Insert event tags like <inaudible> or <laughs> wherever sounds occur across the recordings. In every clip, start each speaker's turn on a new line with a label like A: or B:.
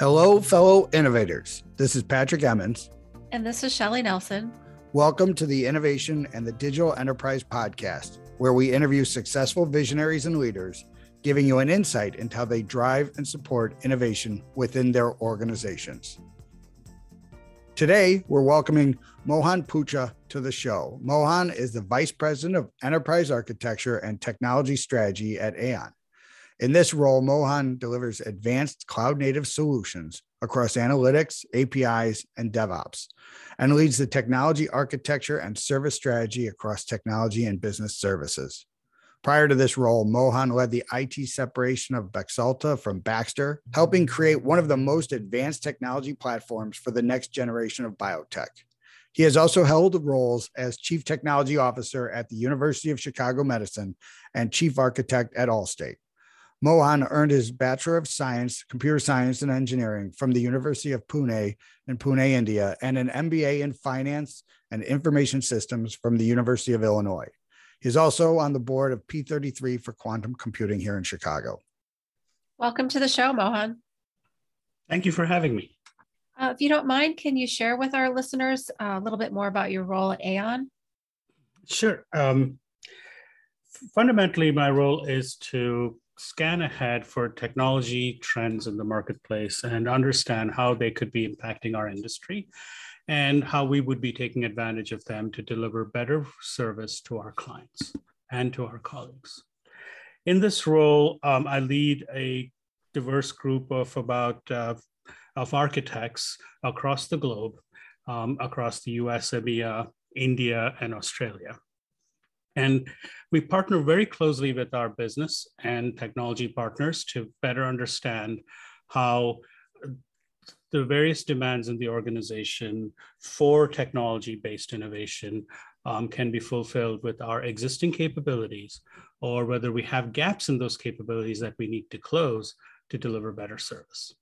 A: Hello, fellow innovators. This is Patrick Emmons.
B: And this is Shelly Nelson.
A: Welcome to the Innovation and the Digital Enterprise Podcast, where we interview successful visionaries and leaders, giving you an insight into how they drive and support innovation within their organizations. Today, we're welcoming Mohan Pucha to the show. Mohan is the Vice President of Enterprise Architecture and Technology Strategy at Aon. In this role, Mohan delivers advanced cloud native solutions across analytics, APIs, and DevOps, and leads the technology architecture and service strategy across technology and business services. Prior to this role, Mohan led the IT separation of Baxalta from Baxter, helping create one of the most advanced technology platforms for the next generation of biotech. He has also held roles as Chief Technology Officer at the University of Chicago Medicine and Chief Architect at Allstate. Mohan earned his Bachelor of Science, Computer Science and Engineering from the University of Pune in Pune, India, and an MBA in Finance and Information Systems from the University of Illinois. He's also on the board of P33 for quantum computing here in Chicago.
B: Welcome to the show, Mohan.
C: Thank you for having me.
B: Uh, if you don't mind, can you share with our listeners uh, a little bit more about your role at Aon?
C: Sure. Um, fundamentally, my role is to scan ahead for technology trends in the marketplace and understand how they could be impacting our industry and how we would be taking advantage of them to deliver better service to our clients and to our colleagues. In this role, um, I lead a diverse group of about uh, of architects across the globe, um, across the US, EMEA, India, and Australia. And we partner very closely with our business and technology partners to better understand how the various demands in the organization for technology based innovation um, can be fulfilled with our existing capabilities, or whether we have gaps in those capabilities that we need to close to deliver better service.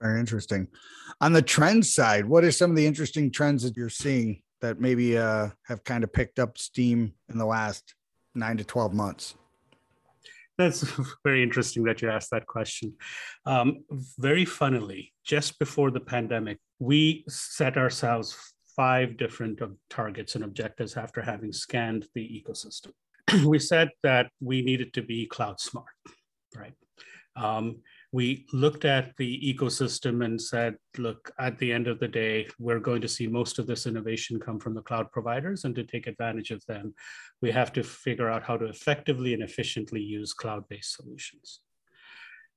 A: Very interesting. On the trend side, what are some of the interesting trends that you're seeing that maybe uh, have kind of picked up steam in the last nine to 12 months?
C: That's <laughs> very interesting that you asked that question. Um, very funnily, just before the pandemic, we set ourselves five different targets and objectives after having scanned the ecosystem. <clears throat> we said that we needed to be cloud smart, right? Um, we looked at the ecosystem and said, look, at the end of the day, we're going to see most of this innovation come from the cloud providers. And to take advantage of them, we have to figure out how to effectively and efficiently use cloud based solutions.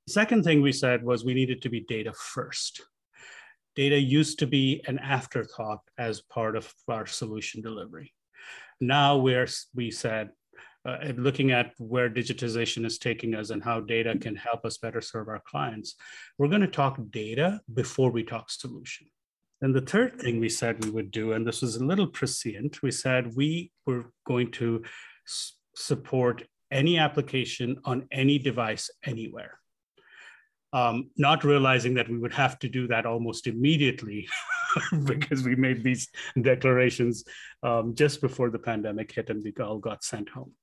C: The second thing we said was we needed to be data first. Data used to be an afterthought as part of our solution delivery. Now we're, we said uh, looking at where digitization is taking us and how data can help us better serve our clients, we're going to talk data before we talk solution. And the third thing we said we would do, and this was a little prescient, we said we were going to support any application on any device anywhere. Um, not realizing that we would have to do that almost immediately <laughs> because we made these declarations um, just before the pandemic hit and we all got sent home.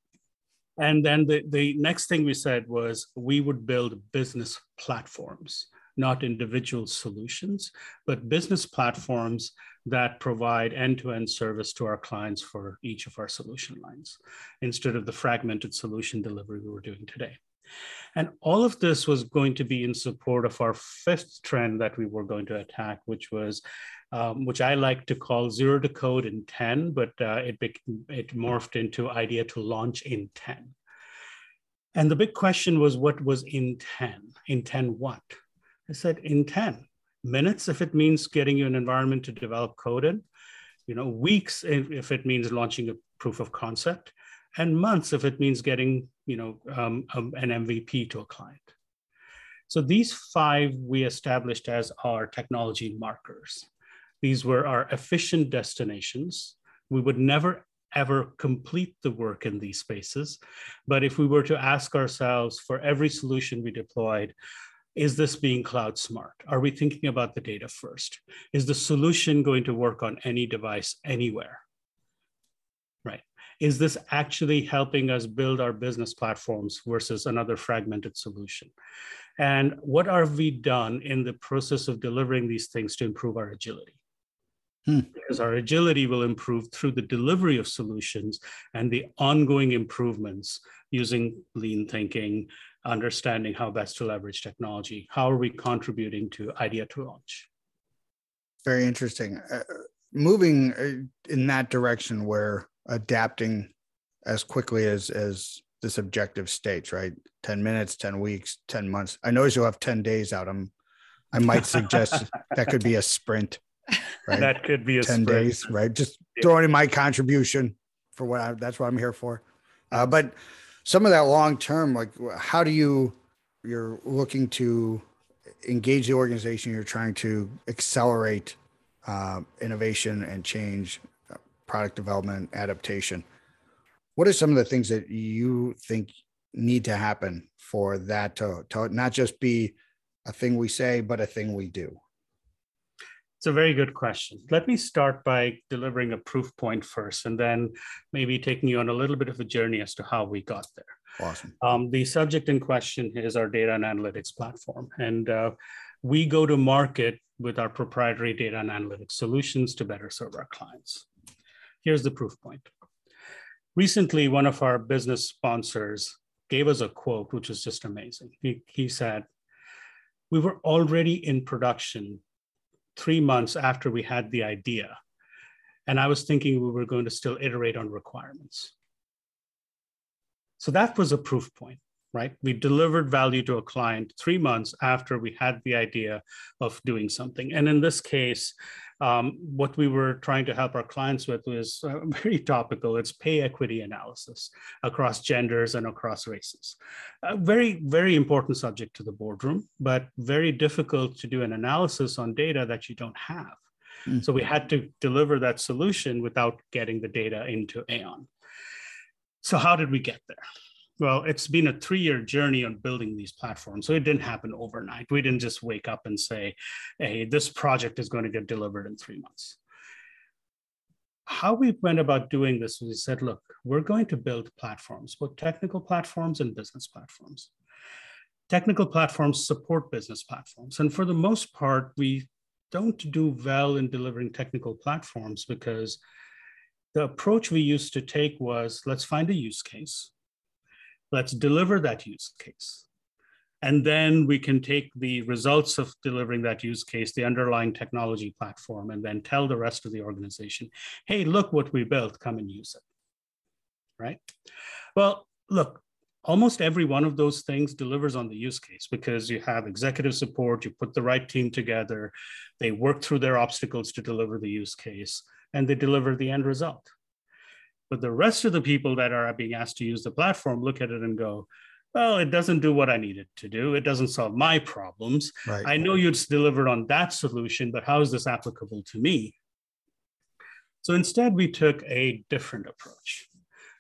C: And then the, the next thing we said was we would build business platforms, not individual solutions, but business platforms that provide end to end service to our clients for each of our solution lines instead of the fragmented solution delivery we were doing today. And all of this was going to be in support of our fifth trend that we were going to attack, which was um, which I like to call zero to code in 10, but uh, it, it morphed into idea to launch in 10. And the big question was, what was in 10? In 10 what? I said, in 10 minutes, if it means getting you an environment to develop code in, you know, weeks if, if it means launching a proof of concept, and months if it means getting, you know, um, um, an MVP to a client. So these five we established as our technology markers. These were our efficient destinations. We would never ever complete the work in these spaces. But if we were to ask ourselves for every solution we deployed, is this being cloud smart? Are we thinking about the data first? Is the solution going to work on any device anywhere? Right. is this actually helping us build our business platforms versus another fragmented solution? And what have we done in the process of delivering these things to improve our agility? Hmm. Because our agility will improve through the delivery of solutions and the ongoing improvements using lean thinking, understanding how best to leverage technology. How are we contributing to idea to launch?
A: Very interesting. Uh, moving uh, in that direction where adapting as quickly as as this objective states, right? 10 minutes, 10 weeks, 10 months. I notice you'll have 10 days out. I'm I might suggest <laughs> that could be a sprint.
C: Right? That could be a
A: 10 sprint. days, right? Just throwing in my contribution for what I, that's what I'm here for. Uh, but some of that long term, like how do you you're looking to engage the organization, you're trying to accelerate uh, innovation and change, uh, product development, adaptation. What are some of the things that you think need to happen for that to, to not just be a thing we say, but a thing we do?
C: It's a very good question. Let me start by delivering a proof point first, and then maybe taking you on a little bit of a journey as to how we got there.
A: Awesome.
C: Um, the subject in question is our data and analytics platform. And uh, we go to market with our proprietary data and analytics solutions to better serve our clients. Here's the proof point. Recently, one of our business sponsors gave us a quote, which is just amazing. He, he said, We were already in production three months after we had the idea. And I was thinking we were going to still iterate on requirements. So that was a proof point right? We delivered value to a client three months after we had the idea of doing something. And in this case, um, what we were trying to help our clients with was uh, <laughs> very topical. It's pay equity analysis across genders and across races. A very, very important subject to the boardroom, but very difficult to do an analysis on data that you don't have. Mm-hmm. So we had to deliver that solution without getting the data into Aon. So how did we get there? Well, it's been a three year journey on building these platforms. So it didn't happen overnight. We didn't just wake up and say, hey, this project is going to get delivered in three months. How we went about doing this was we said, look, we're going to build platforms, both technical platforms and business platforms. Technical platforms support business platforms. And for the most part, we don't do well in delivering technical platforms because the approach we used to take was let's find a use case Let's deliver that use case. And then we can take the results of delivering that use case, the underlying technology platform, and then tell the rest of the organization, hey, look what we built, come and use it. Right? Well, look, almost every one of those things delivers on the use case because you have executive support, you put the right team together, they work through their obstacles to deliver the use case, and they deliver the end result. But the rest of the people that are being asked to use the platform look at it and go, well, it doesn't do what I need it to do. It doesn't solve my problems. Right. I know you'd delivered on that solution, but how is this applicable to me? So instead, we took a different approach.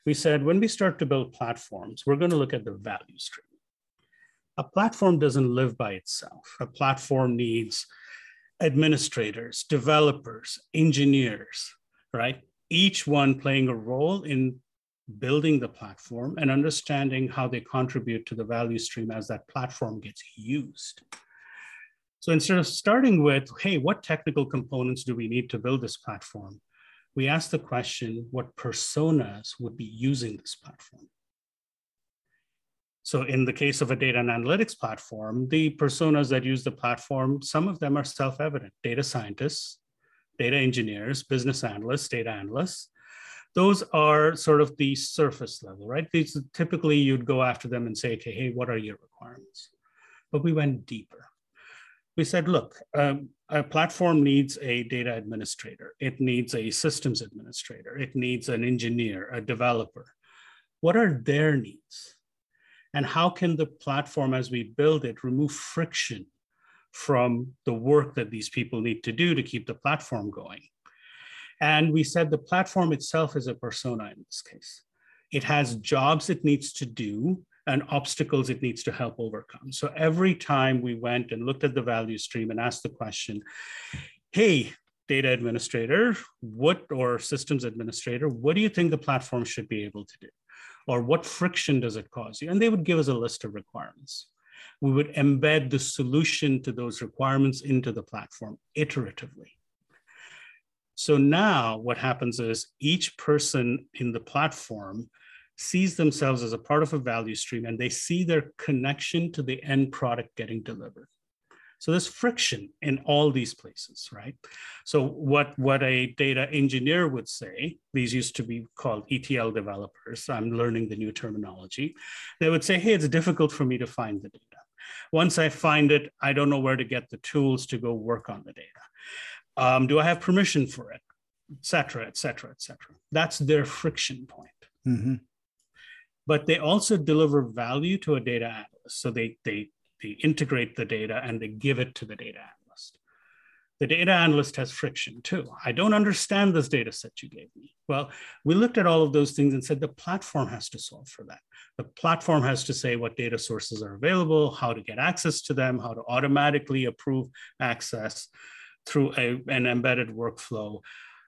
C: We said, when we start to build platforms, we're going to look at the value stream. A platform doesn't live by itself. A platform needs administrators, developers, engineers, right? Each one playing a role in building the platform and understanding how they contribute to the value stream as that platform gets used. So instead of starting with, hey, what technical components do we need to build this platform? We ask the question, what personas would be using this platform? So in the case of a data and analytics platform, the personas that use the platform, some of them are self-evident, data scientists, data engineers, business analysts, data analysts. Those are sort of the surface level, right? These typically you'd go after them and say, okay, hey, what are your requirements? But we went deeper. We said, look, um, a platform needs a data administrator. It needs a systems administrator. It needs an engineer, a developer. What are their needs? And how can the platform, as we build it, remove friction from the work that these people need to do to keep the platform going. And we said the platform itself is a persona in this case. It has jobs it needs to do and obstacles it needs to help overcome. So every time we went and looked at the value stream and asked the question, hey, data administrator, what or systems administrator, what do you think the platform should be able to do? Or what friction does it cause you? And they would give us a list of requirements. We would embed the solution to those requirements into the platform iteratively. So now what happens is each person in the platform sees themselves as a part of a value stream and they see their connection to the end product getting delivered. So there's friction in all these places, right? So what, what a data engineer would say, these used to be called ETL developers. I'm learning the new terminology. They would say, hey, it's difficult for me to find the data. Once I find it, I don't know where to get the tools to go work on the data. Um, do I have permission for it? Et cetera, et cetera, et cetera. That's their friction point. Mm-hmm. But they also deliver value to a data analyst. So they, they they integrate the data and they give it to the data analyst. The data analyst has friction too. I don't understand this data set you gave me. Well, we looked at all of those things and said the platform has to solve for that. The platform has to say what data sources are available, how to get access to them, how to automatically approve access through a, an embedded workflow.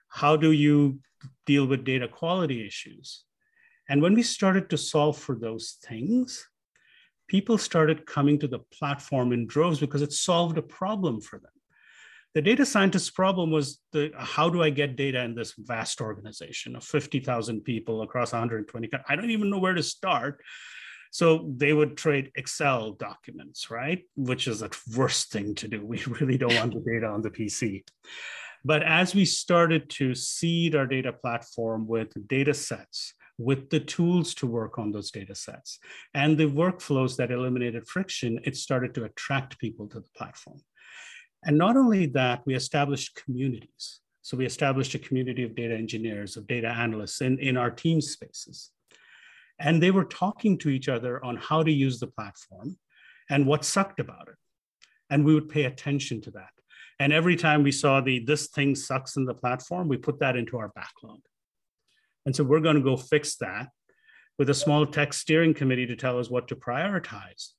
C: How do you deal with data quality issues? And when we started to solve for those things, people started coming to the platform in droves because it solved a problem for them. The data scientist's problem was the how do I get data in this vast organization of 50,000 people across 120 I don't even know where to start. So they would trade Excel documents, right? Which is the worst thing to do. <laughs> We really don't want the data on the PC. But as we started to seed our data platform with data sets with the tools to work on those data sets and the workflows that eliminated friction, it started to attract people to the platform. And not only that, we established communities. So we established a community of data engineers, of data analysts in, in our team spaces. And they were talking to each other on how to use the platform and what sucked about it. And we would pay attention to that. And every time we saw the this thing sucks in the platform, we put that into our backlog. And so we're going to go fix that with a small tech steering committee to tell us what to prioritize.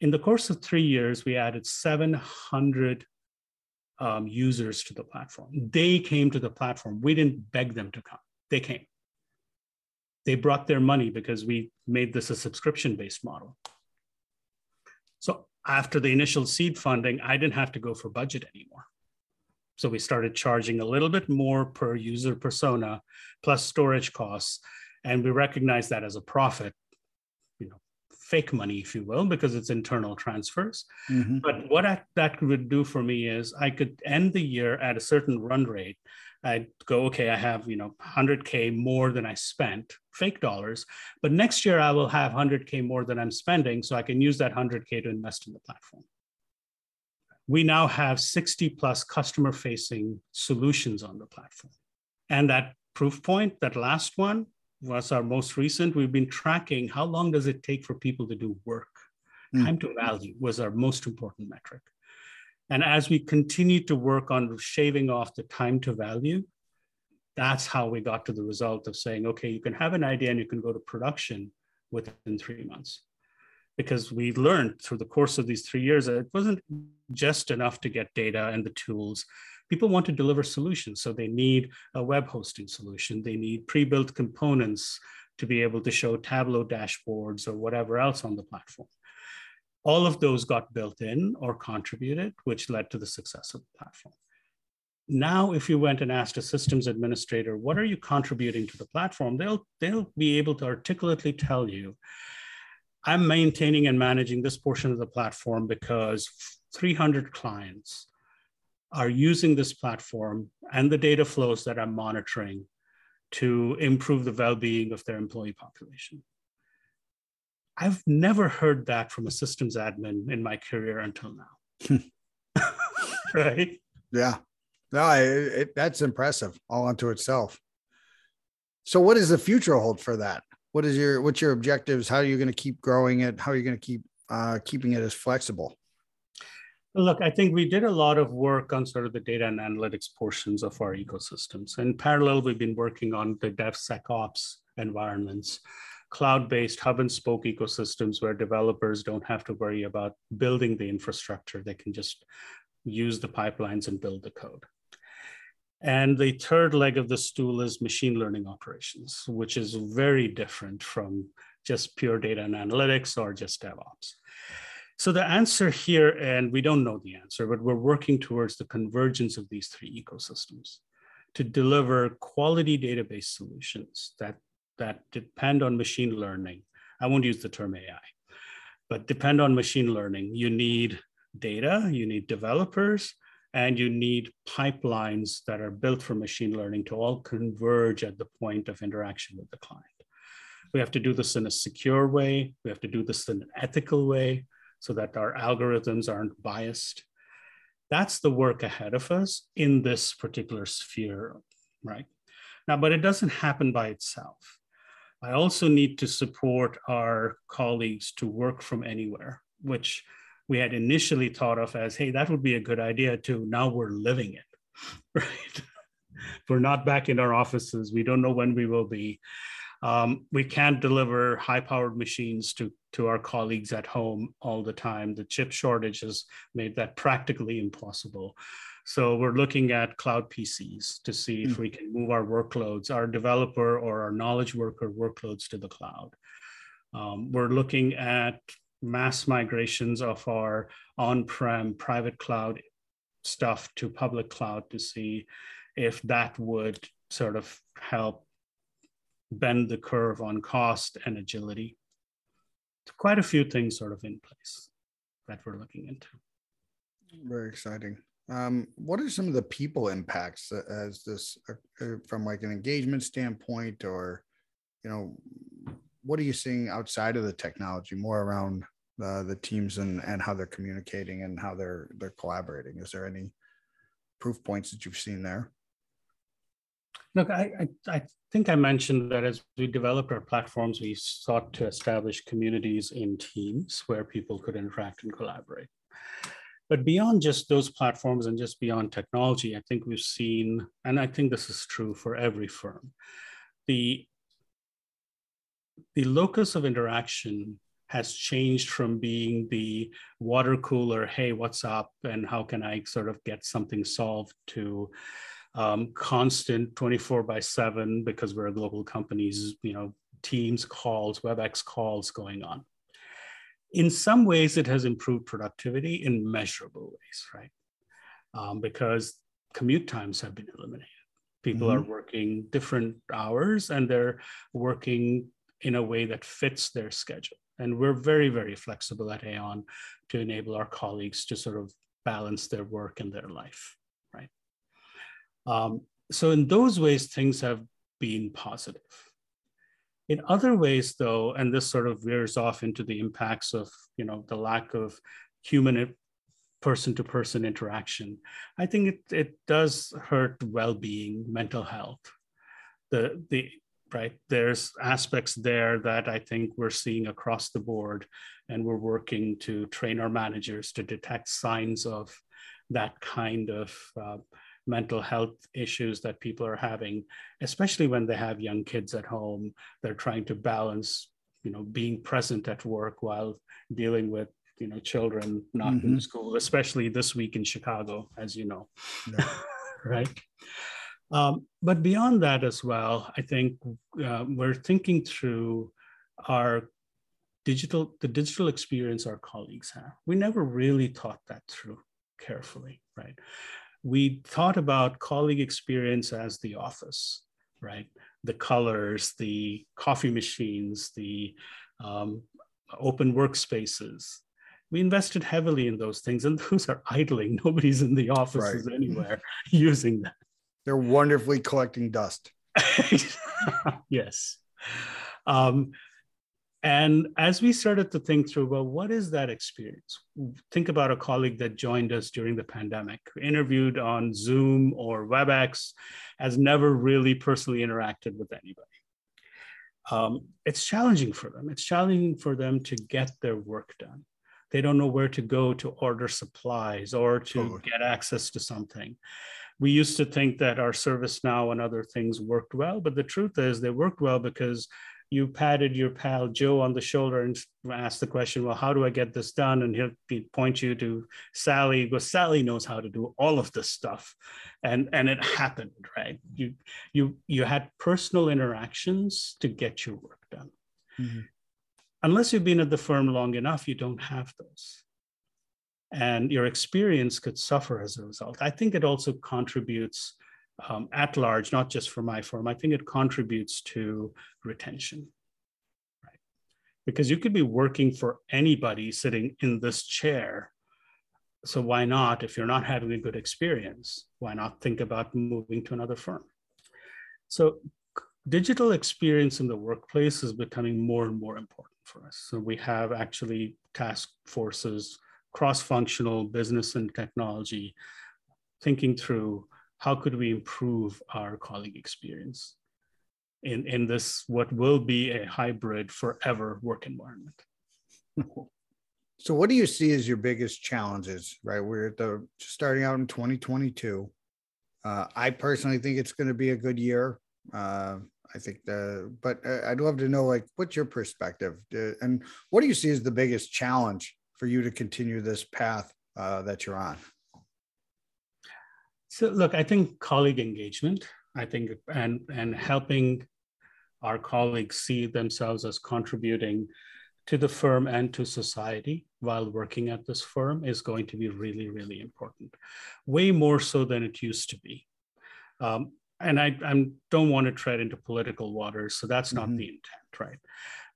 C: In the course of three years, we added 700 um, users to the platform. They came to the platform. We didn't beg them to come, they came. They brought their money because we made this a subscription based model. So after the initial seed funding, I didn't have to go for budget anymore. So we started charging a little bit more per user persona plus storage costs. And we recognize that as a profit, you know, fake money, if you will, because it's internal transfers. Mm-hmm. But what I, that would do for me is I could end the year at a certain run rate. I'd go, okay, I have, you know, 100K more than I spent, fake dollars. But next year I will have 100K more than I'm spending. So I can use that 100K to invest in the platform we now have 60 plus customer facing solutions on the platform. And that proof point, that last one was our most recent. We've been tracking how long does it take for people to do work? Mm. Time to value was our most important metric. And as we continue to work on shaving off the time to value, that's how we got to the result of saying, okay, you can have an idea and you can go to production within three months because we learned through the course of these three years that it wasn't just enough to get data and the tools. People want to deliver solutions. So they need a web hosting solution. They need pre-built components to be able to show Tableau dashboards or whatever else on the platform. All of those got built in or contributed, which led to the success of the platform. Now, if you went and asked a systems administrator, what are you contributing to the platform? They'll, they'll be able to articulately tell you I'm maintaining and managing this portion of the platform because 300 clients are using this platform and the data flows that I'm monitoring to improve the well-being of their employee population. I've never heard that from a systems admin in my career until now. <laughs> right?
A: Yeah. No, it, it, that's impressive all unto itself. So, what does the future hold for that? What is your what's your objectives how are you going to keep growing it how are you going to keep uh, keeping it as flexible
C: Look, I think we did a lot of work on sort of the data and analytics portions of our ecosystems. In parallel, we've been working on the DevSecOps environments, cloud-based hub and spoke ecosystems where developers don't have to worry about building the infrastructure. They can just use the pipelines and build the code. And the third leg of the stool is machine learning operations, which is very different from just pure data and analytics or just DevOps. So the answer here, and we don't know the answer, but we're working towards the convergence of these three ecosystems to deliver quality database solutions that, that depend on machine learning. I won't use the term AI, but depend on machine learning. You need data, you need developers, and you need pipelines that are built for machine learning to all converge at the point of interaction with the client. We have to do this in a secure way. We have to do this in an ethical way so that our algorithms aren't biased. That's the work ahead of us in this particular sphere, right? Now, but it doesn't happen by itself. I also need to support our colleagues to work from anywhere, which we had initially thought of as, hey, that would be a good idea too. Now we're living it, <laughs> right? we're not back in our offices. We don't know when we will be. Um, we can't deliver high-powered machines to, to our colleagues at home all the time. The chip shortage has made that practically impossible. So we're looking at cloud PCs to see if hmm. we can move our workloads, our developer or our knowledge worker workloads to the cloud. Um, we're looking at mass migrations of our on-prem private cloud stuff to public cloud to see if that would sort of help bend the curve on cost and agility. Quite a few things sort of in place that we're looking into.
A: Very exciting. Um, what are some of the people impacts as this uh, uh, from like an engagement standpoint or you know what are you seeing outside of the technology more around uh, the teams and and how they're communicating and how they're they're collaborating. Is there any proof points that you've seen there?
C: Look, I, I, I think I mentioned that as we developed our platforms, we sought to establish communities in teams where people could interact and collaborate. But beyond just those platforms and just beyond technology, I think we've seen, and I think this is true for every firm, the, the locus of interaction has changed from being the water cooler, hey, what's up, and how can I sort of get something solved to um, constant 24 by 7 because we're a global companies, you know, Teams calls, WebEx calls going on. In some ways, it has improved productivity in measurable ways, right? Um, because commute times have been eliminated. People mm-hmm. are working different hours and they're working in a way that fits their schedule. And we're very, very flexible at Aon to enable our colleagues to sort of balance their work and their life, right? Um, so in those ways, things have been positive. In other ways, though, and this sort of veers off into the impacts of, you know, the lack of human person-to-person interaction, I think it, it does hurt well-being, mental health. The, the right? There's aspects there that I think we're seeing across the board, and we're working to train our managers to detect signs of that kind of uh, mental health issues that people are having, especially when they have young kids at home. They're trying to balance, you know, being present at work while dealing with you know children not mm-hmm. in school especially this week in chicago as you know yeah. <laughs> right um, but beyond that as well, I think uh, we're thinking through our digital, the digital experience our colleagues have. We never really thought that through carefully, right? We thought about colleague experience as the office, right? The colors, the coffee machines, the um, open workspaces. We invested heavily in those things, and <laughs> those are idling. Nobody's in the offices right. anywhere <laughs> using that.
A: They're wonderfully collecting dust. <laughs>
C: yes. Um, and as we started to think through, well, what is that experience? Think about a colleague that joined us during the pandemic, interviewed on Zoom or WebEx, has never really personally interacted with anybody. Um, it's challenging for them. It's challenging for them to get their work done. They don't know where to go to order supplies or to get access to something we used to think that our ServiceNow and other things worked well, but the truth is they worked well because you patted your pal Joe on the shoulder and asked the question, well, how do I get this done? And he'll point you to Sally, because Sally knows how to do all of this stuff. And, and it happened, right? You, you, you had personal interactions to get your work done. Mm-hmm. Unless you've been at the firm long enough, you don't have those. And your experience could suffer as a result. I think it also contributes um, at large, not just for my firm, I think it contributes to retention. Right? Because you could be working for anybody sitting in this chair. So why not, if you're not having a good experience, why not think about moving to another firm? So digital experience in the workplace is becoming more and more important for us. So we have actually task forces, cross-functional business and technology, thinking through how could we improve our colleague experience in, in this what will be a hybrid forever work environment.
A: So what do you see as your biggest challenges right? We're at the starting out in 2022 uh, i personally think it's going to be a good year. Uh, i think the but uh, i'd love to know like what's your perspective? Uh, and what do you see as the biggest challenge for you to continue this path uh, that you're on
C: so look, I think colleague engagement, I think, and and helping our colleagues see themselves as contributing to the firm and to society while working at this firm is going to be really, really important, way more so than it used to be. Um, and I, I, don't want to tread into political waters, so that's not mm-hmm. the intent, right?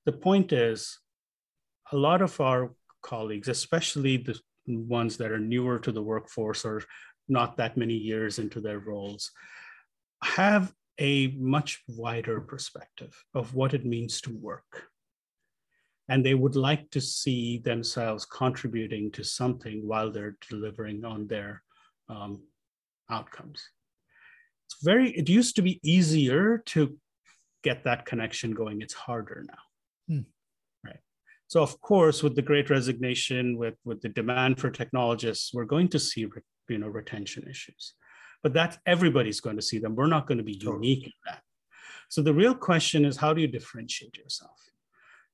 C: The point is, a lot of our colleagues, especially the ones that are newer to the workforce or not that many years into their roles, have a much wider perspective of what it means to work. And they would like to see themselves contributing to something while they're delivering on their um, outcomes. It's very, it used to be easier to get that connection going. It's harder now. Hmm. So of course, with the great resignation, with, with the demand for technologists, we're going to see you know retention issues. But that's everybody's going to see them. We're not going to be unique in that. So the real question is how do you differentiate yourself?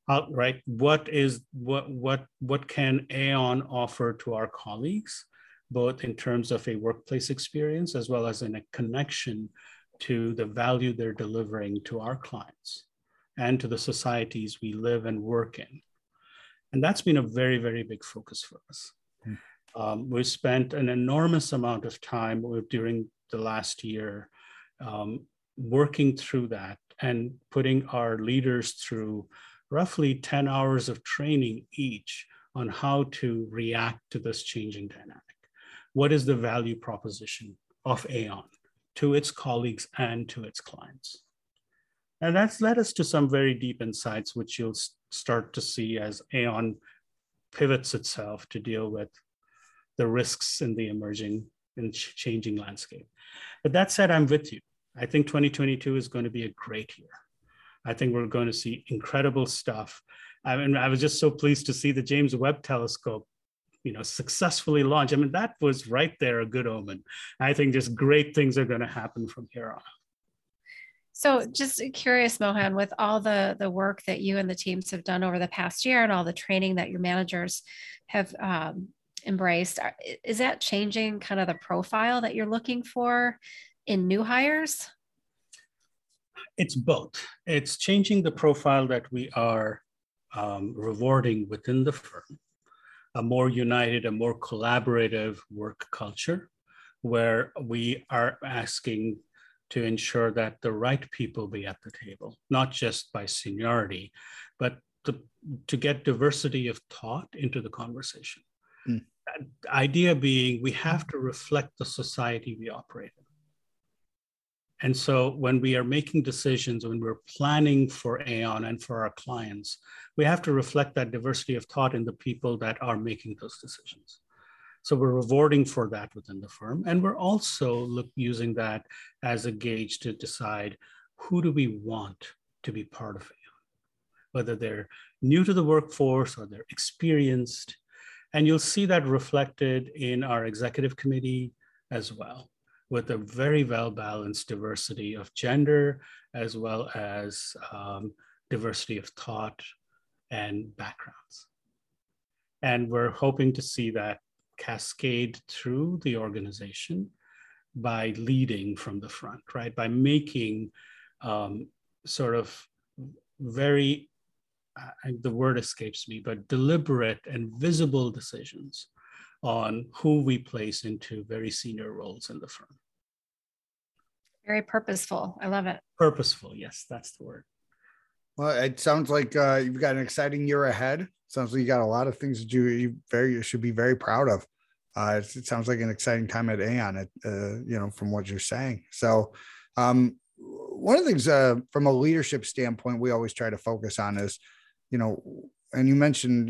C: How, right what is what what what can aon offer to our colleagues both in terms of a workplace experience as well as in a connection to the value they're delivering to our clients and to the societies we live and work in and that's been a very very big focus for us um, we spent an enormous amount of time during the last year um, working through that and putting our leaders through roughly 10 hours of training each on how to react to this changing dynamic. What is the value proposition of Aon to its colleagues and to its clients? And that's led us to some very deep insights, which you'll start to see as Aon pivots itself to deal with the risks in the emerging and changing landscape. But that said, I'm with you. I think 2022 is going to be a great year. I think we're going to see incredible stuff. I mean, I was just so pleased to see the James Webb Telescope, you know, successfully launch. I mean, that was right there a good omen. I think just great things are going to happen from here on.
B: So, just curious, Mohan, with all the the work that you and the teams have done over the past year, and all the training that your managers have um, embraced is that changing kind of the profile that you're looking for in new hires?
C: It's both. It's changing the profile that we are um, rewarding within the firm. A more united a more collaborative work culture where we are asking to ensure that the right people be at the table not just by seniority but to, to get diversity of thought into the conversation mm idea being we have to reflect the society we operate in. And so when we are making decisions, when we're planning for Aon and for our clients, we have to reflect that diversity of thought in the people that are making those decisions. So we're rewarding for that within the firm. And we're also look, using that as a gauge to decide who do we want to be part of Aon, whether they're new to the workforce or they're experienced, and you'll see that reflected in our executive committee as well, with a very well balanced diversity of gender as well as um, diversity of thought and backgrounds. And we're hoping to see that cascade through the organization by leading from the front, right? By making um, sort of very, uh, the word escapes me, but deliberate and visible decisions on who we place into very senior roles in the firm.
B: Very purposeful. I love it.
C: Purposeful. Yes, that's the word.
A: Well, it sounds like uh, you've got an exciting year ahead. Sounds like you got a lot of things that you, you very you should be very proud of. Uh, it, it, sounds like an exciting time at Aon. It, uh, you know, from what you're saying. So, um, one of the things uh, from a leadership standpoint, we always try to focus on is, you know, and you mentioned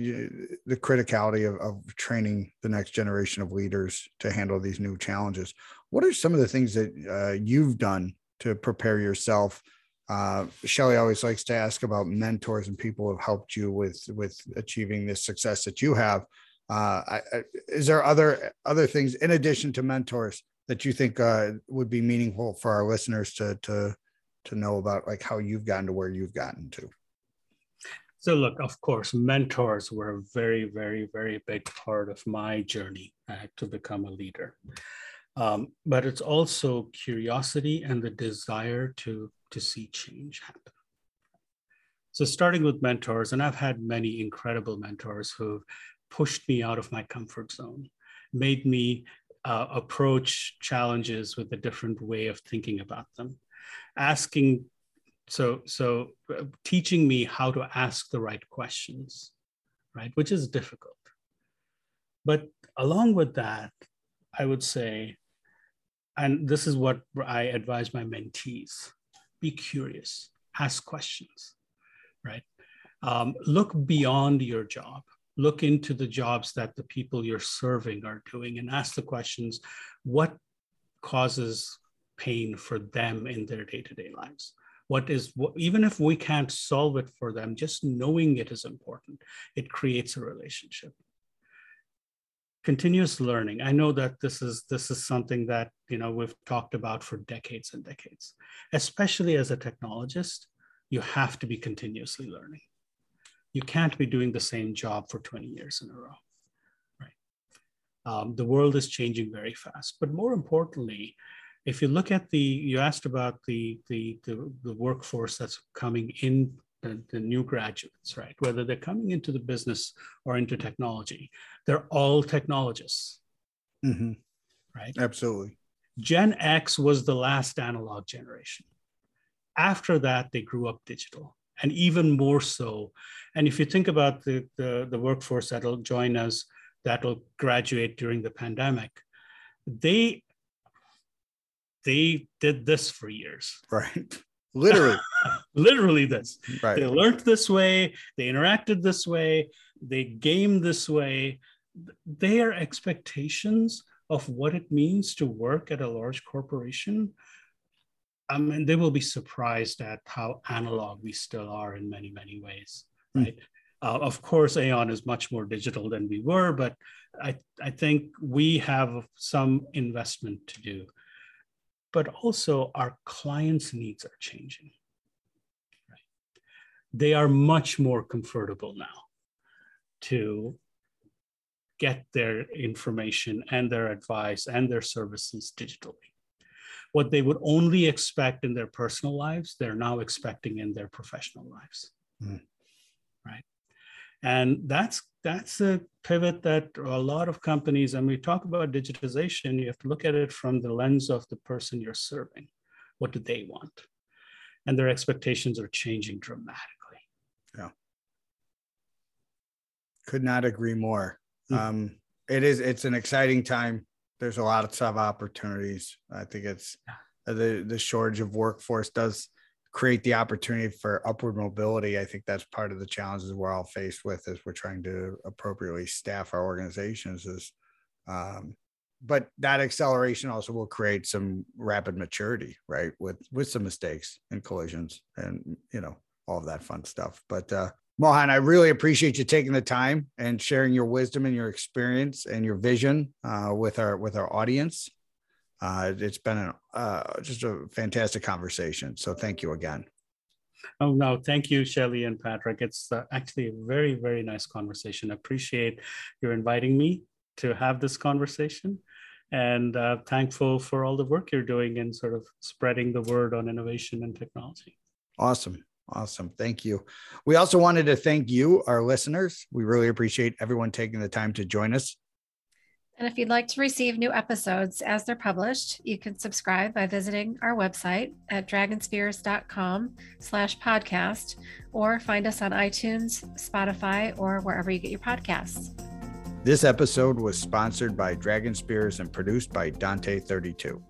A: the criticality of, of, training the next generation of leaders to handle these new challenges. What are some of the things that uh, you've done to prepare yourself? Uh, Shelly always likes to ask about mentors and people who have helped you with with achieving this success that you have. Uh, I, I, is there other other things in addition to mentors that you think uh, would be meaningful for our listeners to to to know about, like how you've gotten to where you've gotten to?
C: So, look, of course, mentors were a very, very, very big part of my journey uh, to become a leader. Um, but it's also curiosity and the desire to, to see change happen. So, starting with mentors, and I've had many incredible mentors who've pushed me out of my comfort zone, made me uh, approach challenges with a different way of thinking about them, asking so so uh, teaching me how to ask the right questions right which is difficult but along with that i would say and this is what i advise my mentees be curious ask questions right? Um, look beyond your job. Look into the jobs that the people you're serving are doing and ask the questions what causes pain for them in their day-to-day lives? What is even if we can't solve it for them just knowing it is important it creates a relationship continuous learning. I know that this is this is something that you know we've talked about for decades and decades. Especially as a technologist you have to be continuously learning. You can't be doing the same job for 20 years in a row right? Um, the world is changing very fast. But more importantly if you look at the, you asked about the, the, the, the workforce that's coming in, the, the, new graduates, right? Whether they're coming into the business or into technology, they're all technologists,
A: mm-hmm.
C: right?
A: Absolutely.
C: Gen X was the last analog generation. After that, they grew up digital and even more so. And if you think about the, the, the workforce that'll join us, that'll graduate during the pandemic, they they did this for years.
A: Right. Literally. <laughs>
C: Literally this. Right. They learned this way, they interacted this way, they gamed this way. Their expectations of what it means to work at a large corporation, I mean, they will be surprised at how analog we still are in many, many ways, hmm. right? Mm. Uh, of course, Aon is much more digital than we were, but I, I think we have some investment to do but also our clients' needs are changing. Right? They are much more comfortable now to get their information and their advice and their services digitally. What they would only expect in their personal lives, they're now expecting in their professional lives. Mm. Right. And that's that's a pivot that a lot of companies, and we talk about digitization, you have to look at it from the lens of the person you're serving. What do they want? And their expectations are changing dramatically.
A: Yeah. Could not agree more. Mm-hmm. Um, it is, it's an exciting time. There's a lot of opportunities. I think it's yeah. the, the shortage of workforce does create the opportunity for upward mobility. I think that's part of the challenges we're all faced with as we're trying to appropriately staff our organizations. Is um, but that acceleration also will create some rapid maturity, right? With with some mistakes and collisions, and you know all of that fun stuff. But uh, Mohan, I really appreciate you taking the time and sharing your wisdom and your experience and your vision uh, with our with our audience. Uh, it's been an, uh, just a fantastic conversation. So thank you again.
C: Oh, no, thank you, Shelly and Patrick. It's uh, actually a very, very nice conversation. I appreciate you inviting me to have this conversation and uh, thankful for all the work you're doing in sort of spreading the word on innovation and technology.
A: Awesome. Awesome. Thank you. We also wanted to thank you, our listeners. We really appreciate everyone taking the time to join us.
B: And if you'd like to receive new episodes as they're published, you can subscribe by visiting our website at dragonspears.com slash podcast or find us on iTunes, Spotify, or wherever you get your podcasts.
A: This episode was sponsored by DragonSpears and produced by Dante32.